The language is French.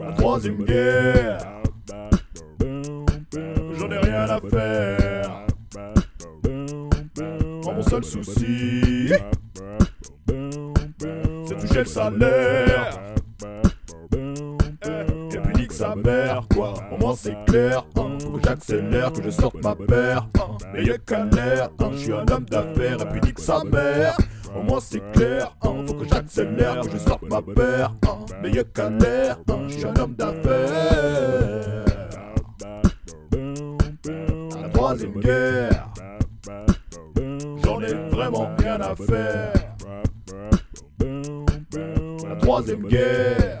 La troisième guerre. J'en ai rien à faire. Mon seul souci, c'est toucher le salaire. Sa mère, quoi. Au moins c'est clair. hein. Faut que j'accélère, que je sorte ma paire. hein. Y'a qu'à l'air, hein. je suis un homme d'affaires. Et puis nique sa mère. Au moins c'est clair, hein. faut que j'accélère, que je sorte ma paire. y'a qu'à l'air, je suis un homme d'affaires. La troisième guerre, j'en ai vraiment rien à faire. La troisième guerre,